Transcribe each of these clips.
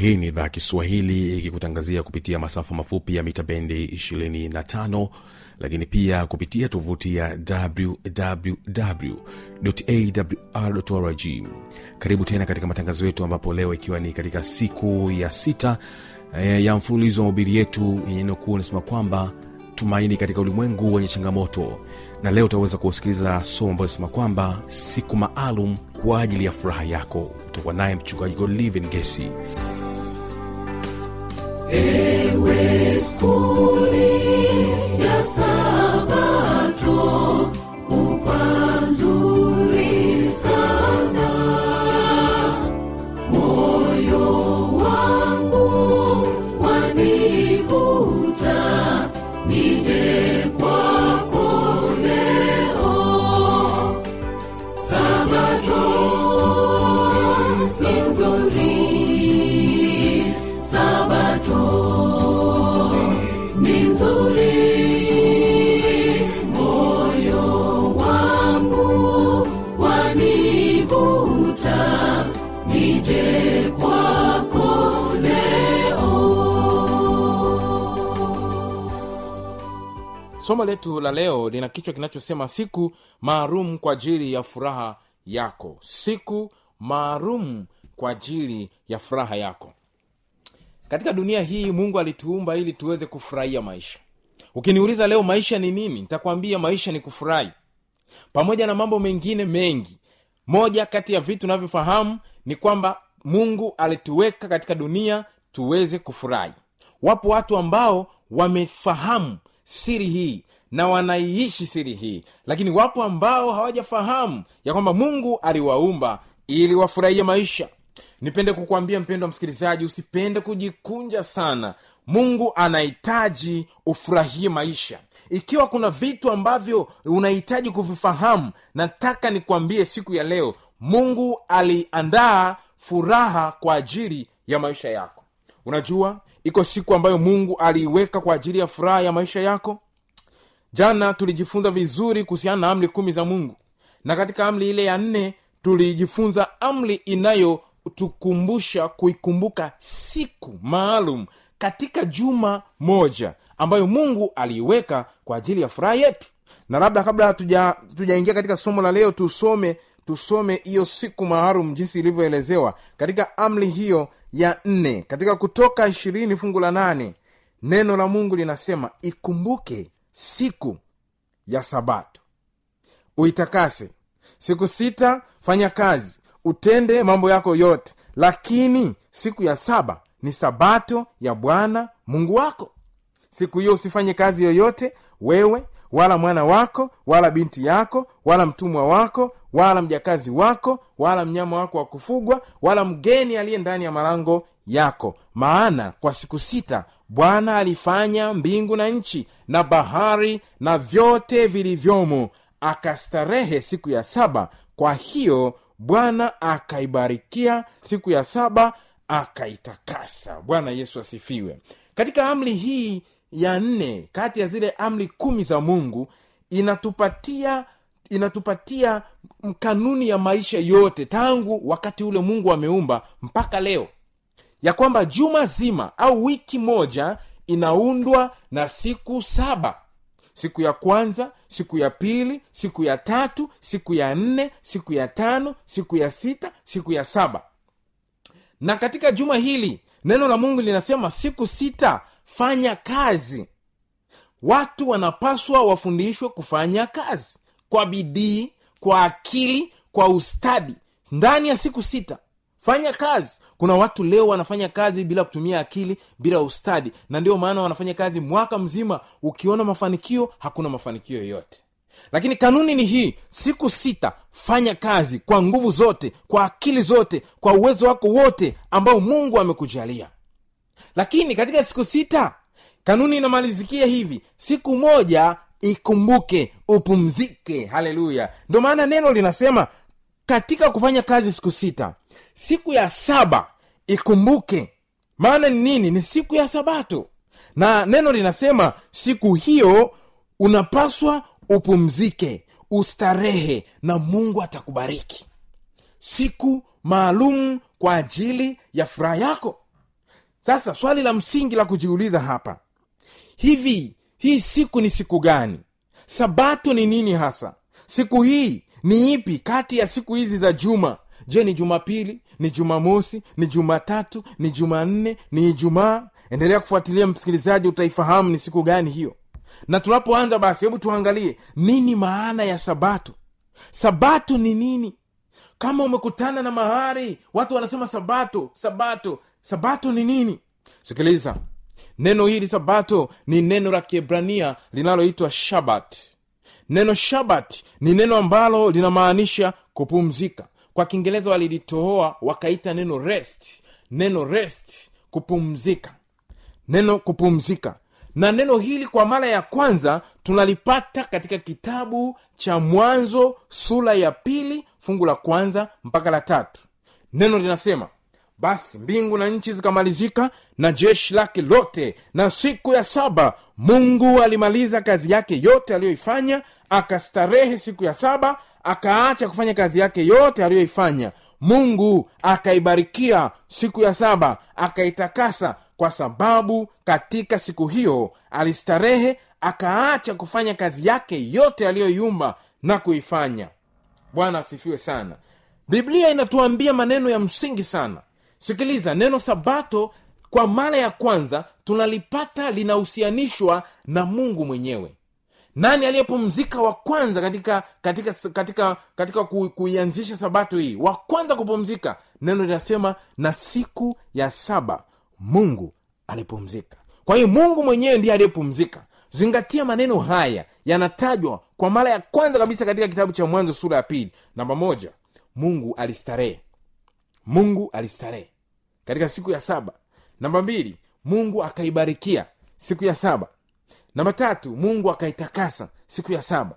hii ni idhaa kiswahili ikikutangazia kupitia masafa mafupi ya mita bendi 25 lakini pia kupitia tovuti ya wwwawrrg karibu tena katika matangazo yetu ambapo leo ikiwa ni katika siku ya sita eh, ya mfululizo wa mabiri yetu yenye nokuu unasema kwamba tumaini katika ulimwengu wenye changamoto. Na leo utaweza kusikiliza somo ambayo inasema kwamba siku maalum kwa ajili ya furaha yako. Utakuwa naye mchungaji godlivin gesi ewe skuli ya somo letu la leo lina kichwa kinachosema siku maalum kwa ajili ya furaha yako. Siku maalum kwa ajili ya furaha yako. Katika dunia hii mungu alituumba ili tuweze kufurahia maisha. Ukiniuliza leo maisha ni nini? Nitakwambia maisha ni kufurahi. Pamoja na mambo mengine mengi moja kati ya vitu navyofahamu ni kwamba mungu alituweka katika dunia tuweze kufurahi. Wapo watu ambao wamefahamu siri hii na wanaiishi siri hii. Lakini wapo ambao hawajafahamu ya kwamba mungu aliwaumba ili wafurahie maisha. Nipende kukwambia mpendo wa msikilizaji usipende kujikunja sana. Mungu anahitaji ufurahie maisha. Ikiwa kuna vitu ambavyo unahitaji kuvifahamu nataka nikwambie siku ya leo mungu aliandaa furaha kwa ajili ya maisha yako. Unajua iko siku ambayo mungu aliiweka kwa ajili ya furaha ya maisha yako. Jana tulijifunza vizuri kuhusiana na amri kumi za mungu. Na katika amri ile ya nne tulijifunza amri inayotukumbusha kuikumbuka siku maalum katika juma moja ambayo mungu aliiweka kwa ajili ya furaha yetu. Na labda kabla tujaingia tuja katika somo la leo tusome tusome hiyo siku maalum jinsi ilivyoelezewa katika amri hiyo ya nne. Katika kutoka ishirini fungu la nane neno la mungu linasema ikumbuke siku ya sabato. Uitakase. Siku sita fanya kazi utende mambo yako yote lakini siku ya saba ni sabato ya bwana mungu wako. Siku hiyo usifanye kazi yoyote wewe wala mwana wako wala binti yako wala mtumwa wako wala mjakazi wako wala mnyama wako wa kufugwa wala mgeni aliye ndani ya malango yako. Maana kwa siku sita bwana alifanya mbingu na nchi na bahari na vyote vilivyomo akastarehe siku ya saba. Kwa hiyo bwana akaibarikia siku ya saba akaitakasa. Bwana yesu asifiwe. Katika amri hii ya nne kati ya zile amri kumi za mungu inatupatia inatupatia kanuni ya maisha yote tangu wakati ule mungu ameumba mpaka leo. Ya kwamba juma zima au wiki moja inaundwa na siku saba. Siku ya kwanza siku ya pili siku ya tatu siku ya nne siku ya tano siku ya sita siku ya saba. Na katika juma hili neno la mungu linasema siku sita fanya kazi. Watu wanapaswa wafundishwe kufanya kazi. Kwa bidii kwa akili kwa ustadi. Ndani ya siku sita fanya kazi. Kuna watu leo wanafanya kazi bila kutumia akili bila ustadi. Na ndio maana wanafanya kazi mwaka mzima. Ukiona mafanikio hakuna mafanikio yoyote. Lakini kanuni ni hii. Siku sita fanya kazi kwa nguvu zote kwa akili zote kwa uwezo wako wote ambao mungu amekujalia lakini katika siku sita kanuni inamalizikia hivi. Siku moja ikumbuke upumzike. Haleluya. Ndio maana neno linasema katika kufanya kazi siku sita siku ya saba ikumbuke. Maana ni nini? Ni siku ya sabato. Na neno linasema siku hiyo unapaswa upumzike ustarehe na mungu atakubariki. Siku maalum kwa ajili ya furaha yako sasa swali la msingi la kujiuliza hapa. Hivi hii siku ni siku gani? Sabato ni nini hasa? Siku hii ni ipi kati ya siku hizi za juma? Je ni jumapili ni jumamosi ni jumatatu ni jumanne ni ijumaa? Endelea kufuatilia msikilizaji utaifahamu ni siku gani hiyo. Na tunapoanza basi hebu tuangalie nini maana ya sabato. Sabato ni nini? Kama umekutana na mahari watu wanasema sabato sabato sabato ni nini? Sikiliza. Neno hili sabato ni neno la kiebrania linaloitwa shabat. Neno shabat ni neno ambalo linamaanisha kupumzika. Kwa kiingereza walilitohoa wakaita neno rest. Neno rest kupumzika. Neno kupumzika. Na neno hili kwa mara ya kwanza tunalipata katika kitabu cha mwanzo sura ya pili fungu la kwanza mpaka la tatu. Neno linasema basi mbingu na nchi zikamalizika na jeshi lake lote na siku ya saba mungu alimaliza kazi yake yote aliyoifanya akastarehe siku ya saba akaacha kufanya kazi yake yote aliyoifanya. Mungu akaibarikia siku ya saba akaitakasa kwa sababu katika siku hiyo alistarehe akaacha kufanya kazi yake yote aliyoiumba na kuifanya. Bwana asifiwe sana. Biblia inatuambia maneno ya msingi sana sikiliza neno sabato kwa mara ya kwanza tunalipata linahusianishwa na mungu mwenyewe. Nani aliyepumzika wa kwanza katika katika katika katika ku, kuianzisha sabato hii? Wa kwanza kupumzika. Neno linasema na siku ya saba mungu alipumzika. Kwa hiyo mungu mwenyewe ndiye aliyepumzika. Zingatia maneno haya yanatajwa kwa mara ya kwanza kabisa katika kitabu cha mwanzo sura ya pili. Namba moja mungu alistarehe. Mungu alistarehe katika siku ya saba. Namba mbili mungu akaibarikia siku ya saba. Namba tatu mungu akaitakasa siku ya saba.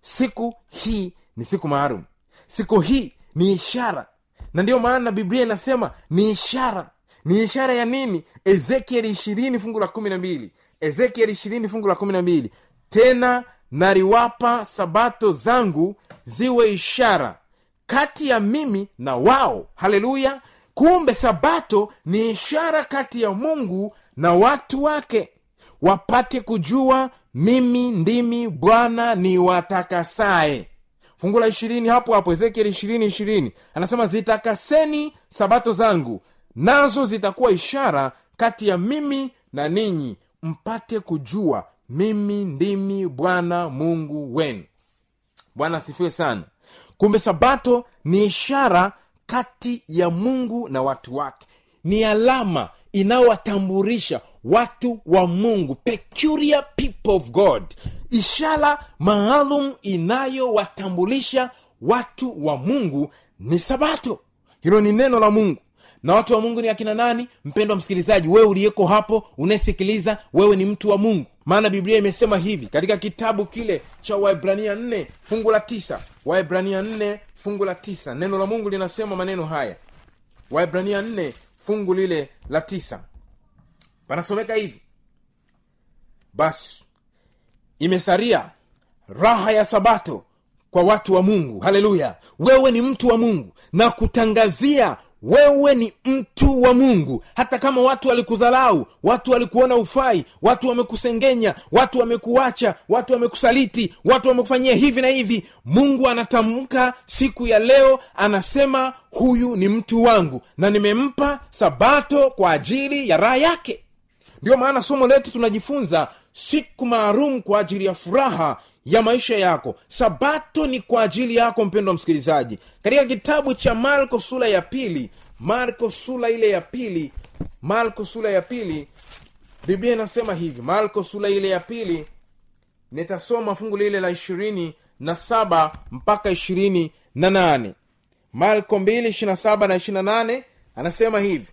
Siku hii ni siku maalum. Siku hii ni ishara. Na ndiyo maana biblia inasema ni ishara. Ni ishara ya nini? Ezekieli ishirini fungu la kumi na mbili. Ezekieli ishirini fungu la kumi na mbili. Tena naliwapa sabato zangu ziwe ishara kati ya mimi na wao. Haleluya kumbe sabato ni ishara kati ya mungu na watu wake. Wapate kujua mimi ndimi bwana ni watakasaye fungu la ishirini hapo hapo ezekieli ishirini ishirini. Anasema zitakaseni sabato zangu nazo zitakuwa ishara kati ya mimi na ninyi. Mpate kujua mimi ndimi bwana mungu wenu. Bwana asifiwe sana. Kumbe sabato ni ishara kati ya mungu na watu wake. Ni alama inayowatambulisha watu wa mungu peculiar people of god. Ishara maalum inayowatambulisha watu wa mungu ni sabato. Hilo ni neno la mungu. Na watu wa mungu ni akina nani? Mpendwa msikilizaji wewe uliyeko hapo unayesikiliza wewe ni mtu wa mungu. Maana biblia imesema hivi katika kitabu kile cha waibrania 4 fungu la 9 waibrania nne fungu la tisa. Neno la mungu linasema maneno haya. Waibrania nne fungu lile la tisa. Panasomeka hivi. Basi imesaria raha ya sabato kwa watu wa mungu. Haleluya! Wewe ni mtu wa mungu na kutangazia wewe ni mtu wa mungu. Hata kama watu walikudharau watu walikuona ufai watu wamekusengenya watu wamekuacha watu wamekusaliti watu wamekufanyia hivi na hivi mungu anatamka siku ya leo anasema huyu ni mtu wangu na nimempa sabato kwa ajili ya raha yake. Ndiyo maana somo letu tunajifunza siku maalum kwa ajili ya furaha ya maisha yako. Sabato ni kwa ajili yako mpendo wa msikilizaji. Katika kitabu cha marko sura ya pili marko sura ile ya pili marko sura ya pili biblia inasema hivi. Marko sura ile ya pili nitasoma fungu lile la ishirini na saba mpaka ishirini na nane. Marko mbili ishirina saba na ishirina nane anasema hivi.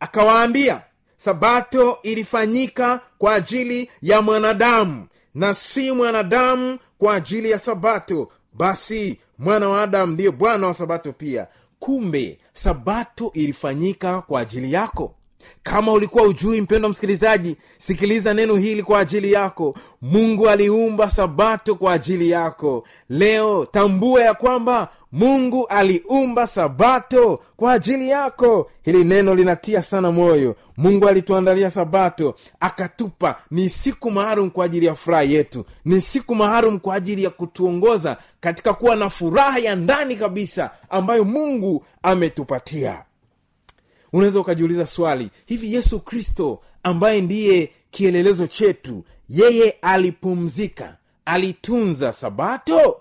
Akawaambia sabato ilifanyika kwa ajili ya mwanadamu na si mwanadamu kwa ajili ya sabato basi mwana wa adamu ndiye bwana wa sabato pia. Kumbe sabato ilifanyika kwa ajili yako kama ulikuwa ujui mpendo msikilizaji sikiliza neno hili kwa ajili yako. Mungu aliumba sabato kwa ajili yako. Leo tambua ya kwamba mungu aliumba sabato kwa ajili yako. Hili neno linatia sana moyo. Mungu alituandalia sabato akatupa. Ni siku maalum kwa ajili ya furaha yetu. Ni siku maalum kwa ajili ya kutuongoza katika kuwa na furaha ya ndani kabisa ambayo mungu ametupatia unaweza ukajiuliza swali hivi yesu kristo ambaye ndiye kielelezo chetu yeye alipumzika alitunza sabato?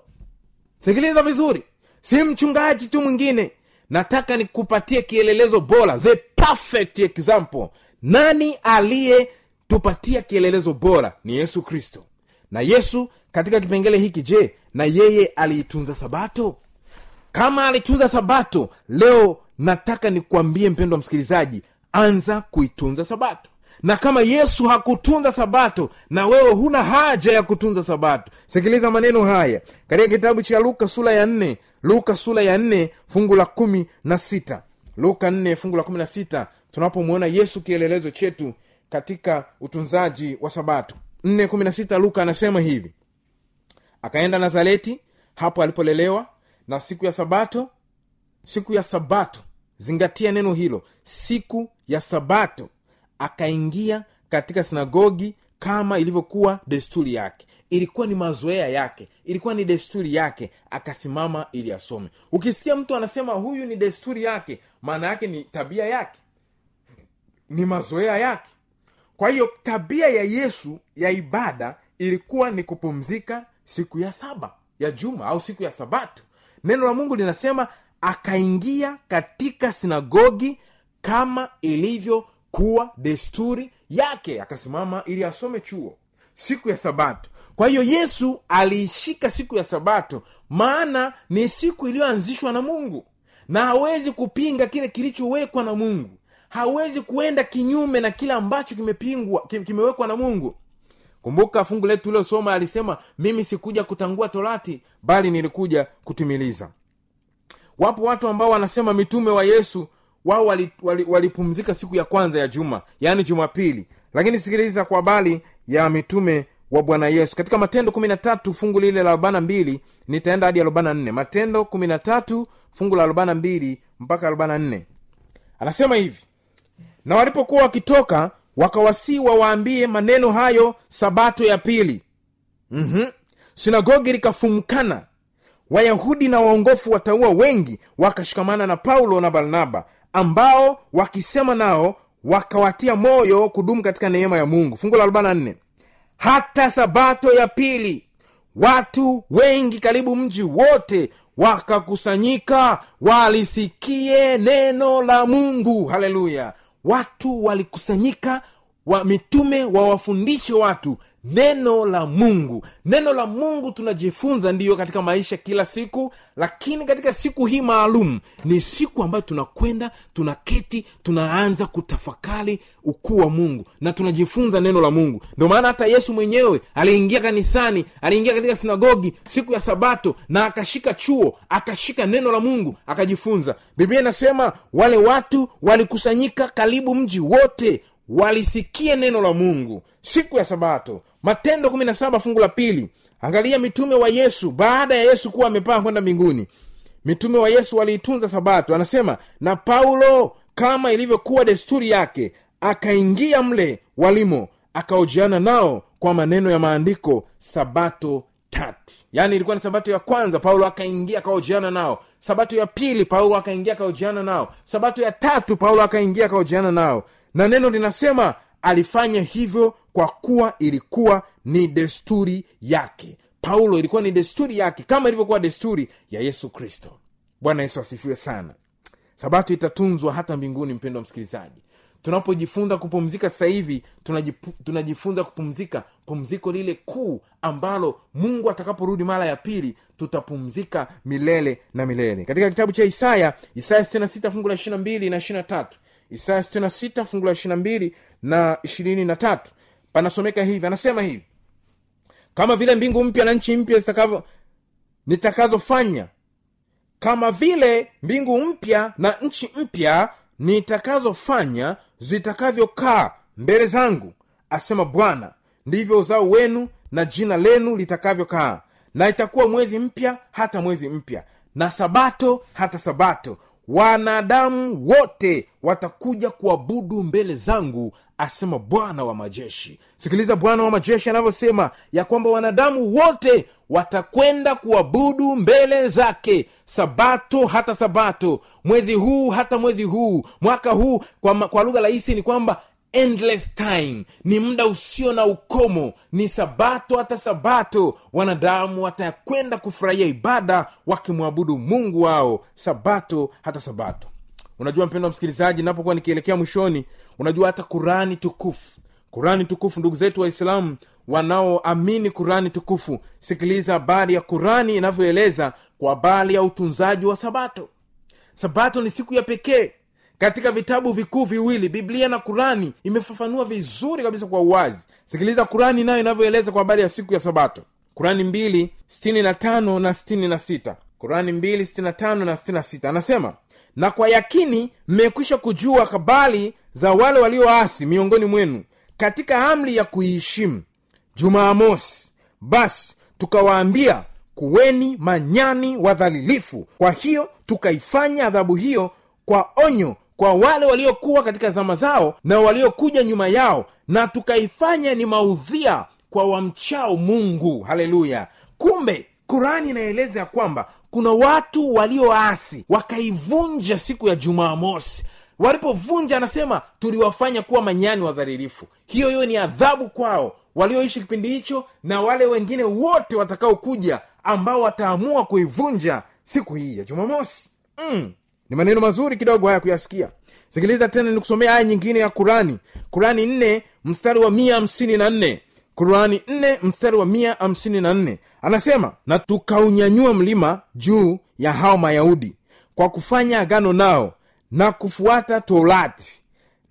Sikiliza vizuri. Si mchungaji tu mwingine. Nataka nikupatie kielelezo bora the perfect example. Nani aliyetupatia kielelezo bora? Ni yesu kristo. Na yesu katika kipengele hiki je na yeye aliitunza sabato kama alitunza sabato leo nataka nikuambie mpendo wa msikilizaji anza kuitunza sabato. Na kama yesu hakutunza sabato na wewe huna haja ya kutunza sabato. Sikiliza maneno haya katika kitabu cha luka sura ya nne luka sura ya nne fungu la kumi na sita. Luka nne fungu la kumi na sita tunapomwona yesu kielelezo chetu katika utunzaji wa sabato. Nne kumi na sita luka anasema hivi. Akaenda nazareti hapo alipolelewa na siku ya sabato siku ya sabato. Zingatia neno hilo. Siku ya sabato akaingia katika sinagogi kama ilivyokuwa desturi yake. Ilikuwa ni mazoea yake ilikuwa ni desturi yake akasimama ili asome. Ukisikia mtu anasema huyu ni desturi yake maana yake ni tabia yake ni mazoea yake. Kwa hiyo tabia ya yesu ya ibada ilikuwa ni kupumzika siku ya saba ya juma au siku ya sabato neno la mungu linasema akaingia katika sinagogi kama ilivyokuwa desturi yake. Akasimama ili asome chuo siku ya sabato. Kwa hiyo yesu aliishika siku ya sabato maana ni siku iliyoanzishwa na mungu. Na hawezi kupinga kile kilichowekwa na mungu. Hawezi kuenda kinyume na kile ambacho kimepingwa kimewekwa na mungu kumbuka fungu letu uliosoma alisema mimi sikuja kutangua torati bali nilikuja kutimiliza. Wapo watu ambao wanasema mitume wa yesu wao walipumzika wali, wali siku ya kwanza ya juma yaani jumapili. Lakini sikiliza kwa habari ya mitume wa bwana yesu. Katika matendo kumi na tatu fungu lile la arobaina mbili nitaenda hadi arobaina nne. Matendo kumi na tatu fungu la arobaina mbili mpaka arobaina nne. Anasema hivi na walipokuwa wakitoka wakawasii wawaambie maneno hayo sabato ya pili. Mm-hmm. sinagogi likafumkana wayahudi na waongofu wataua wengi wakashikamana na paulo na barnaba ambao wakisema nao wakawatia moyo kudumu katika neema ya mungu. Fungu la 44 hata sabato ya pili watu wengi karibu mji wote wakakusanyika walisikie neno la mungu. Haleluya watu walikusanyika wa mitume wawafundishe watu neno la mungu. Neno la mungu tunajifunza ndiyo katika maisha kila siku lakini katika siku hii maalum ni siku ambayo tunakwenda tunaketi tunaanza kutafakari ukuu wa mungu na tunajifunza neno la mungu. Ndio maana hata yesu mwenyewe aliingia kanisani aliingia katika sinagogi siku ya sabato na akashika chuo akashika neno la mungu akajifunza. Biblia inasema wale watu walikusanyika karibu mji wote walisikia neno la mungu siku ya sabato. Matendo 17 fungu la pili. Angalia mitume wa yesu baada ya yesu kuwa amepaa kwenda mbinguni. Mitume wa yesu waliitunza sabato. Anasema na paulo kama ilivyokuwa desturi yake akaingia mle walimo akaojiana nao kwa maneno ya maandiko sabato tatu. Yaani ilikuwa ni sabato ya kwanza paulo akaingia akaojiana nao. Sabato ya pili paulo akaingia akaojiana nao. Sabato ya tatu paulo akaingia akaojiana nao na neno linasema alifanya hivyo kwa kuwa ilikuwa ni desturi yake. Paulo ilikuwa ni desturi yake kama ilivyokuwa desturi ya yesu kristo. Bwana yesu asifiwe sana. Sabato itatunzwa hata mbinguni mpendo wa msikilizaji. Tunapojifunza kupumzika sasa hivi tunajifunza kupumzika pumziko lile kuu ambalo mungu atakaporudi mara ya pili tutapumzika milele na milele. Katika kitabu cha isaya isaya 66 fungu la 22 na 23 isaya 66 fungu la 22 na 23 panasomeka hivi anasema hivi. Kama vile mbingu mpya na nchi mpya zitakavyo nitakazofanya kama vile mbingu mpya na nchi mpya nitakazofanya zitakavyokaa mbele zangu asema bwana. Ndivyo uzao wenu na jina lenu litakavyokaa. Na itakuwa mwezi mpya hata mwezi mpya na sabato hata sabato wanadamu wote watakuja kuabudu mbele zangu asema bwana wa majeshi. Sikiliza bwana wa majeshi anavyosema ya kwamba wanadamu wote watakwenda kuabudu mbele zake sabato hata sabato mwezi huu hata mwezi huu mwaka huu kwa, kwa lugha rahisi ni kwamba endless time. Ni muda usio na ukomo. Ni sabato hata sabato. Wanadamu watakwenda kufurahia ibada wakimwabudu mungu wao. Sabato hata sabato. Unajua mpendo wa msikilizaji napokuwa nikielekea mwishoni unajua hata kurani tukufu. Kurani tukufu ndugu zetu waislamu wanaoamini kurani tukufu sikiliza habari ya kurani inavyoeleza kwa habari ya utunzaji wa sabato. Sabato ni siku ya pekee katika vitabu vikuu viwili biblia na kurani imefafanua vizuri kabisa kwa uwazi. Sikiliza kurani nayo inavyoeleza kwa habari ya siku ya sabato. Kurani mbili na tano na na sita. Kurani mbili na tano na sita. Anasema na kwa yakini mmekwisha kujua habari za wale walioasi miongoni mwenu katika amri ya kuiheshimu. Jumaamosi basi tukawaambia kuweni manyani wadhalilifu. Kwa hiyo tukaifanya adhabu hiyo kwa onyo kwa wale waliokuwa katika zama zao na waliokuja nyuma yao na tukaifanya ni maudhia kwa wamchao mungu. Haleluya! Kumbe kurani inaeleza ya kwamba kuna watu walioasi wakaivunja siku ya jumamosi. Walipovunja anasema tuliwafanya kuwa manyani wadharirifu hiyo hiyo ni adhabu kwao walioishi kipindi hicho na wale wengine wote watakaokuja ambao wataamua kuivunja siku hii ya jumamosi. Mm. Ni maneno mazuri kidogo haya kuyasikia. Sikiliza tena nikusomea aya nyingine ya kurani kurani nne mstari wa mia hamsini na nne. Kurani nne mstari wa mia hamsini na nne. Anasema na tukaunyanyua mlima juu ya hao mayahudi kwa kufanya agano nao na kufuata torati.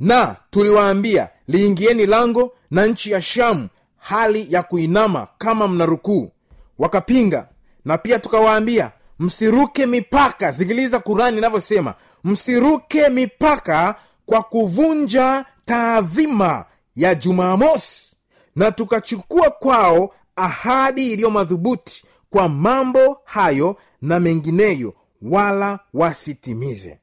Na tuliwaambia liingieni lango na nchi ya shamu hali ya kuinama kama mnarukuu. Wakapinga na pia tukawaambia msiruke mipaka sikiliza kurani inavyosema. Msiruke mipaka kwa kuvunja taadhima ya jumamosi na tukachukua kwao ahadi iliyo madhubuti kwa mambo hayo na mengineyo wala wasitimize.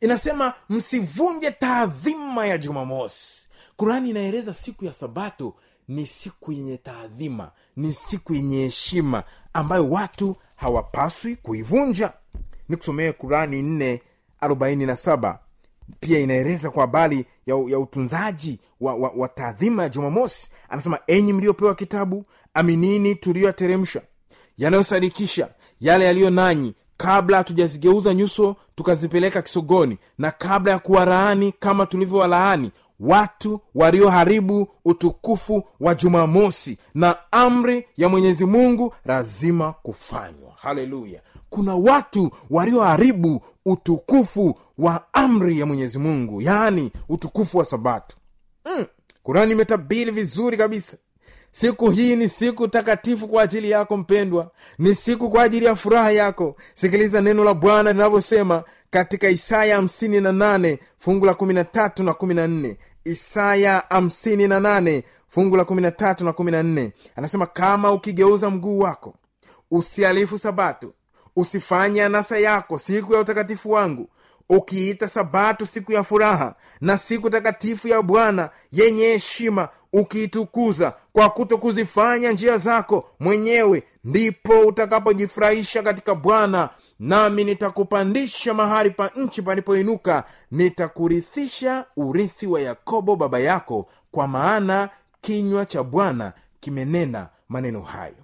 Inasema msivunje taadhima ya jumamosi. Kurani inaeleza siku ya sabato ni siku yenye taadhima ni siku yenye heshima ambayo watu hawapaswi kuivunja. Nikusomee kurani nne arobaini na saba. Pia inaeleza kwa habari ya, ya utunzaji wa, wa, wa taadhima ya jumamosi. Anasema enyi mliopewa kitabu aminini tuliyoyateremsha yanayosadikisha yale yaliyo nanyi kabla hatujazigeuza nyuso tukazipeleka kisogoni na kabla ya kuwalaani kama tulivyowalaani watu walioharibu utukufu wa jumamosi na amri ya mwenyezi mungu lazima kufanywa. Haleluya. Kuna watu walioharibu utukufu wa amri ya mwenyezi mungu yaani utukufu wa sabato. Mm. kurani imetabiri vizuri kabisa siku hii ni siku takatifu kwa ajili yako mpendwa. Ni siku kwa ajili ya furaha yako. Sikiliza neno la bwana linavyosema katika isaya hamsini na nane fungu la kumi na tatu na kumi na nne. Isaya hamsini na nane fungu la kumi na tatu na kumi na nne. Anasema kama ukigeuza mguu wako usialifu sabato usifanye anasa yako siku ya utakatifu wangu ukiita sabato siku ya furaha na siku takatifu ya bwana yenye heshima ukiitukuza kwa kuto kuzifanya njia zako mwenyewe ndipo utakapojifurahisha katika bwana. Nami nitakupandisha mahali pa nchi palipoinuka nitakurithisha urithi wa yakobo baba yako kwa maana kinywa cha bwana kimenena maneno hayo.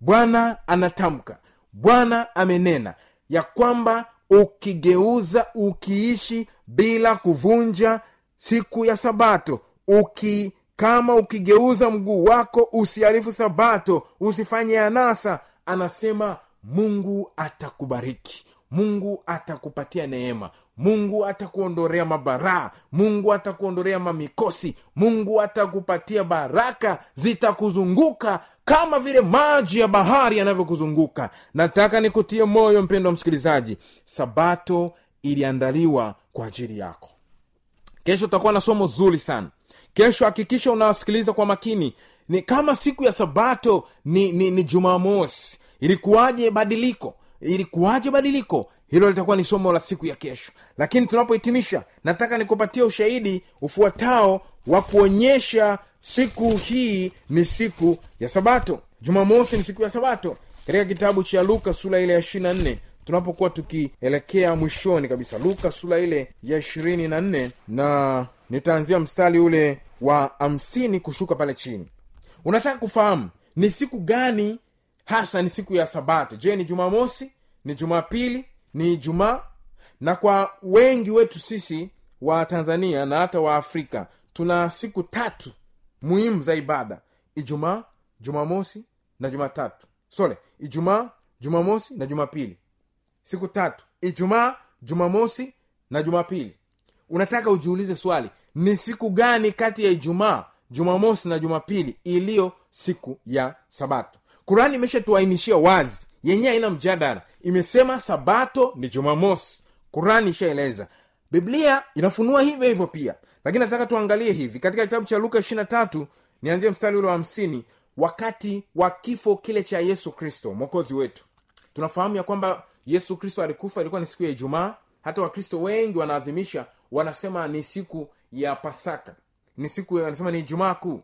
Bwana anatamka bwana amenena ya kwamba ukigeuza ukiishi bila kuvunja siku ya sabato. Uki kama ukigeuza mguu wako usiharifu sabato usifanye anasa anasema mungu atakubariki. Mungu atakupatia neema mungu atakuondorea mabaraa mungu atakuondorea mamikosi mungu atakupatia baraka zitakuzunguka kama vile maji ya bahari yanavyokuzunguka. Nataka nikutie moyo mpendo wa msikilizaji sabato iliandaliwa kwa ajili yako. Kesho utakuwa na somo zuri sana. Kesho hakikisha unawasikiliza kwa makini. Ni kama siku ya sabato ni, ni, ni jumamosi. Ilikuwaje badiliko? Ilikuwaje badiliko hilo litakuwa ni somo la siku ya kesho. Lakini tunapohitimisha nataka nikupatia ushahidi ufuatao wa kuonyesha siku hii ni siku ya sabato. Jumamosi ni siku ya sabato. Katika kitabu cha luka sura ile ya ishirina nne tunapokuwa tukielekea mwishoni kabisa. Luka sura ile ya ishirini na nne na nitaanzia mstari ule wa hamsini kushuka pale chini. Unataka kufahamu ni siku gani hasa ni siku ya sabato? Je ni jumamosi? Ni jumapili ni ijumaa na kwa wengi wetu sisi wa tanzania na hata wa afrika tuna siku tatu muhimu za ibada. Ijumaa jumamosi na jumatatu. Sole ijumaa jumamosi na jumapili. Siku tatu. Ijumaa jumamosi na jumapili. Unataka ujiulize swali ni siku gani kati ya ijumaa jumamosi na jumapili iliyo siku ya sabato? Kurani imeshatuainishia wazi yenyewe haina mjadala. Imesema sabato ni jumamosi. Kurani ishaeleza. Biblia inafunua hivyo hivyo pia. Lakini nataka tuangalie hivi. Katika kitabu cha luka ishirina tatu nianzie mstari ule wa hamsini. Wakati wa kifo kile cha yesu kristo mwokozi wetu. Tunafahamu ya kwamba yesu kristo alikufa ilikuwa ni siku ya ijumaa. Hata wakristo wengi wanaadhimisha wanasema ni siku ya pasaka. Ni siku wanasema ni ijumaa kuu.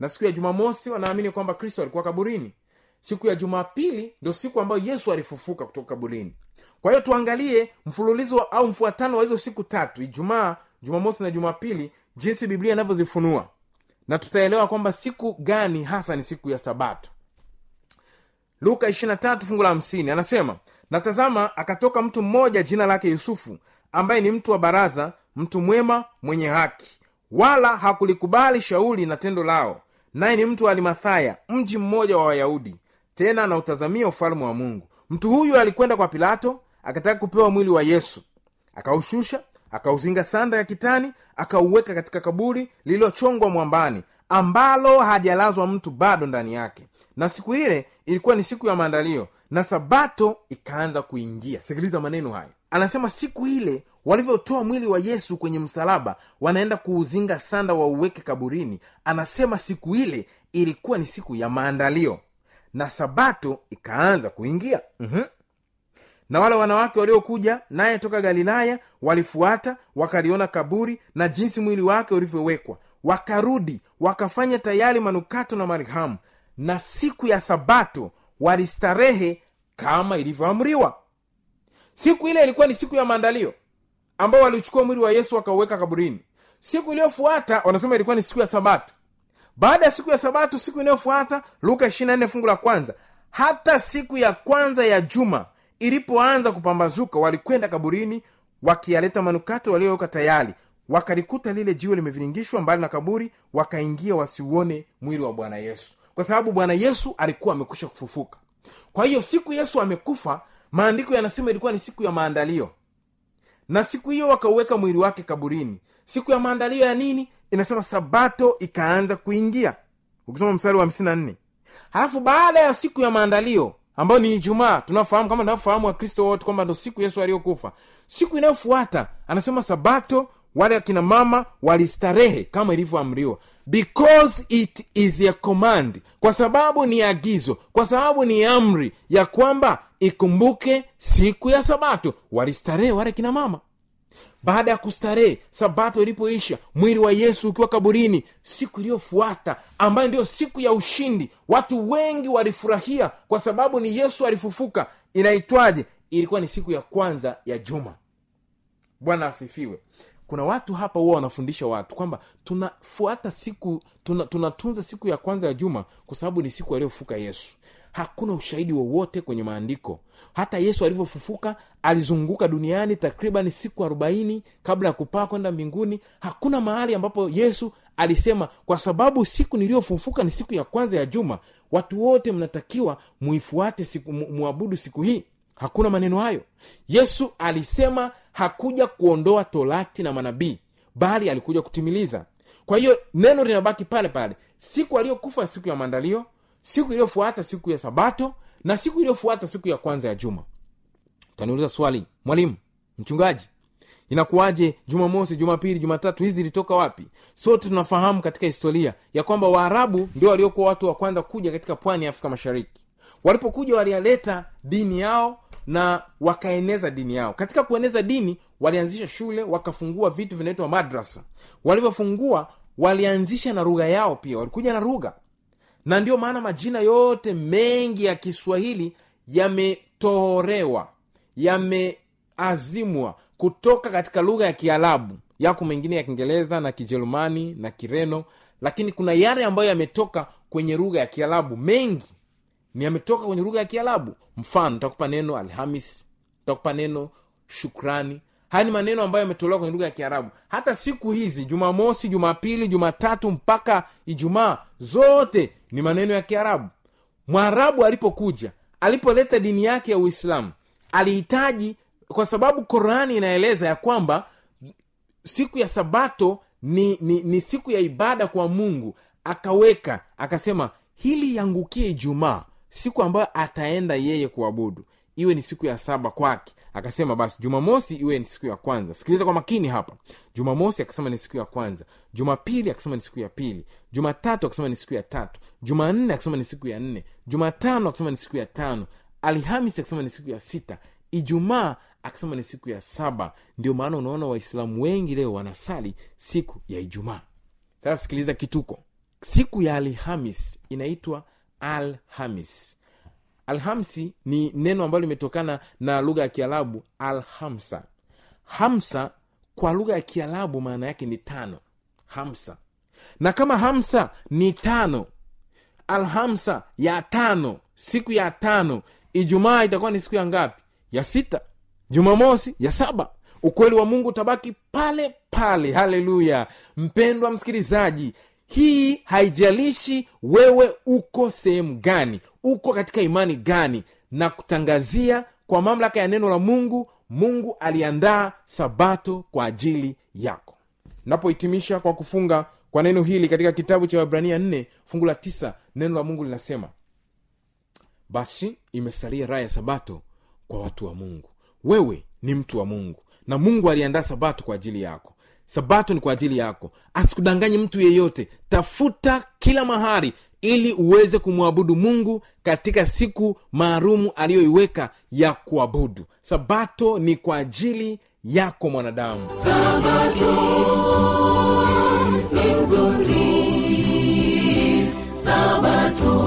Na siku ya jumamosi wanaamini kwamba kristo alikuwa kaburini siku ya jumapili ndio siku ambayo yesu alifufuka kutoka kaburini. Kwa hiyo tuangalie mfululizo au mfuatano wa hizo siku tatu ijumaa jumamosi na jumapili jinsi biblia inavyozifunua. Na tutaelewa kwamba siku gani hasa ni siku ya sabato. Luka 23 fungu la 50 anasema natazama akatoka mtu mmoja jina lake yusufu ambaye ni mtu wa baraza mtu mwema mwenye haki. Wala hakulikubali shauli na tendo lao naye ni mtu wa alimathaya mji mmoja wa wayahudi tena anautazamia ufalme wa mungu. Mtu huyu alikwenda kwa pilato akataka kupewa mwili wa yesu. Akaushusha akauzinga sanda ya kitani akauweka katika kaburi lililochongwa mwambani ambalo hajalazwa mtu bado ndani yake. Na siku ile ilikuwa ni siku ya maandalio na sabato ikaanza kuingia. Sikiliza maneno haya. Anasema siku ile walivyotoa mwili wa yesu kwenye msalaba wanaenda kuuzinga sanda wauweke kaburini. Anasema siku ile ilikuwa ni siku ya maandalio na sabato ikaanza kuingia. Mm-hmm na wale wanawake waliokuja naye toka galilaya walifuata wakaliona kaburi na jinsi mwili wake ulivyowekwa. Wakarudi wakafanya tayari manukato na marhamu. Na siku ya sabato walistarehe kama ilivyoamriwa. Siku ile ilikuwa ni siku ya maandalio ambao walichukua mwili wa yesu wakauweka kaburini. Siku iliyofuata wanasema ilikuwa ni siku ya sabato baada ya siku ya sabato siku inayofuata luka 24 fungu la kwanza hata siku ya kwanza ya juma ilipoanza kupambazuka walikwenda kaburini wakiyaleta manukato waliyoweka tayari. Wakalikuta lile jiwe limeviringishwa mbali na kaburi wakaingia wasiuone mwili wa bwana yesu. Kwa sababu bwana yesu alikuwa amekwisha kufufuka. Kwa hiyo siku yesu amekufa maandiko yanasema ilikuwa ni siku ya maandalio. Na siku hiyo wakauweka mwili wake kaburini. Siku ya maandalio ya nini inasema sabato ikaanza kuingia. Ukisoma mstari wa hamsini na nne. Halafu baada ya siku ya maandalio ambayo ni ijumaa tunafahamu kama tunavyofahamu wakristo wote kwamba ndo siku yesu aliyokufa. Siku inayofuata anasema sabato wale akina mama walistarehe kama ilivyoamriwa. Because it is a command. Kwa sababu ni agizo kwa sababu ni amri ya kwamba ikumbuke siku ya sabato. Walistarehe wale kina mama baada ya kustarehe sabato ilipoisha mwili wa yesu ukiwa kaburini siku iliyofuata ambayo ndiyo siku ya ushindi watu wengi walifurahia kwa sababu ni yesu alifufuka. Inaitwaje? Ilikuwa ni siku ya kwanza ya juma. Bwana asifiwe. Kuna watu hapa huwa wanafundisha watu kwamba tunafuata siku tuna, tunatunza siku ya kwanza ya juma kwa sababu ni siku aliyofuka yesu hakuna ushahidi wowote kwenye maandiko. Hata yesu alivyofufuka alizunguka duniani takriban siku arobaini kabla ya kupaa kwenda mbinguni. Hakuna mahali ambapo yesu alisema kwa sababu siku niliyofufuka ni siku ya kwanza ya juma watu wote mnatakiwa muifuate siku muabudu siku hii. Hakuna maneno hayo. Yesu alisema hakuja kuondoa torati na manabii bali alikuja kutimiliza. Kwa hiyo neno linabaki pale pale. Siku aliyokufa siku ya maandalio siku iliyofuata siku ya sabato na siku iliyofuata siku ya kwanza ya juma. Utaniuliza swali mwalimu mchungaji inakuwaje jumamosi jumapili jumatatu hizi ilitoka wapi? Sote tunafahamu katika historia ya kwamba waarabu ndio waliokuwa watu wa kwanza kuja katika pwani ya afrika mashariki. Walipokuja walialeta dini yao na wakaeneza dini yao. Katika kueneza dini walianzisha shule wakafungua vitu vinaitwa madrasa. Walivyofungua walianzisha na lugha yao pia. Walikuja na lugha na ndio maana majina yote mengi ya kiswahili yametohorewa yameazimwa kutoka katika lugha ya kiarabu. Yako mengine ya kiingereza na kijerumani na kireno lakini kuna yale ambayo yametoka kwenye lugha ya kiarabu. Mengi ni yametoka kwenye lugha ya kiarabu. Mfano takupa neno alhamis takupa neno shukrani haya ni maneno ambayo yametolewa kwenye lugha ya kiarabu. Hata siku hizi jumamosi jumapili jumatatu mpaka ijumaa zote ni maneno ya kiarabu. Mwarabu alipokuja alipoleta dini yake ya uislamu alihitaji kwa sababu qurani inaeleza ya kwamba siku ya sabato ni, ni, ni siku ya ibada kwa mungu. Akaweka akasema hili yangukie ijumaa siku ambayo ataenda yeye kuabudu. Iwe ni siku ya saba kwake akasema basi jumamosi iwe ni siku ya kwanza. Sikiliza kwa makini hapa. Jumamosi akasema ni siku ya kwanza. Jumapili akasema ni siku ya pili. Jumatatu akasema ni siku ya tatu. Jumanne akasema ni siku ya nne. Jumatano akasema ni siku ya tano. Alhamisi akasema ni siku ya sita. Ijumaa akasema ni siku ya saba. Ndio maana unaona waislamu wengi leo wanasali siku ya ijumaa. Sasa sikiliza kituko. Siku ya alhamis inaitwa alhamis alhamsi ni neno ambalo limetokana na lugha ya kiarabu alhamsa. Hamsa kwa lugha ya kiarabu maana yake ni tano. Hamsa. Na kama hamsa ni tano alhamsa ya tano siku ya tano ijumaa itakuwa ni siku ya ngapi? Ya sita. Jumamosi ya saba. Ukweli wa mungu utabaki pale pale. Haleluya. Mpendwa msikilizaji hii haijalishi wewe uko sehemu gani uko katika imani gani. Na kutangazia kwa mamlaka ya neno la mungu mungu aliandaa sabato kwa ajili yako. Napohitimisha kwa kufunga kwa neno hili katika kitabu cha wabrania 4 fungu la 9 neno la mungu linasema basi imesalia raha ya sabato kwa watu wa mungu. Wewe ni mtu wa mungu na mungu aliandaa sabato kwa ajili yako sabato ni kwa ajili yako. Asikudanganye mtu yeyote. Tafuta kila mahali ili uweze kumwabudu mungu katika siku maalumu aliyoiweka ya kuabudu. Sabato ni kwa ajili yako mwanadamu. Sabato si nzuri, Sabato